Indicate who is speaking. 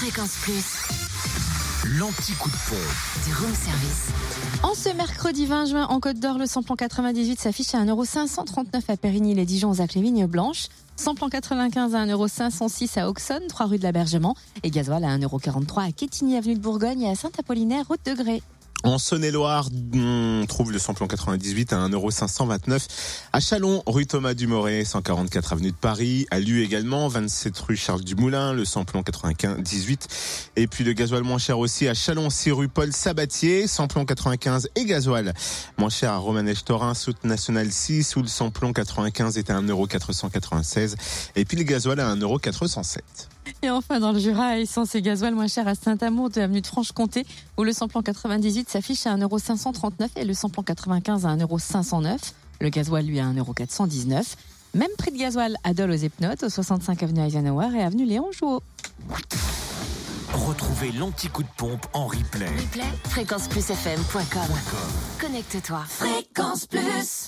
Speaker 1: Fréquence Plus.
Speaker 2: L'anti-coup de pompe.
Speaker 1: Du room service.
Speaker 3: En ce mercredi 20 juin, en Côte d'Or, le samplon 98 s'affiche à 1,539€ à Périgny, les Dijon, Zac, les Vignes Blanches. Samplon 95 à 1,506€ à Auxonne, 3 rue de l'Abergement. Et gasoil à 1,43€ à Quétigny, avenue de Bourgogne et à Saint-Apollinaire, route de Grès.
Speaker 4: En Saône-et-Loire, on trouve le samplon 98 à 1,529€ à Chalon, rue Thomas Dumoré, 144 avenue de Paris, à Lu également, 27 rue Charles Dumoulin, le samplon 95 18 et puis le gasoil moins cher aussi à Chalon, 6 rue Paul Sabatier, samplon 95 et gasoil moins cher à Romanèche-Torin, Soute Nationale 6 où le samplon 95 est à 1,496€ et puis le gasoil à 1,407€.
Speaker 3: Et enfin, dans le Jura, essence et gasoil moins cher à Saint-Amour de l'avenue de Franche-Comté, où le samplon 98 s'affiche à 1,539€ et le samplon 95 à 1,509€. Le gasoil, lui, à 1,419€. Même prix de gasoil à Dole aux Epnotes, au 65 avenue Eisenhower et avenue Léon Jouot.
Speaker 2: Retrouvez l'anti-coup de pompe en replay.
Speaker 1: Replay, fréquenceplusfm.com. Connecte-toi. Fréquence Plus.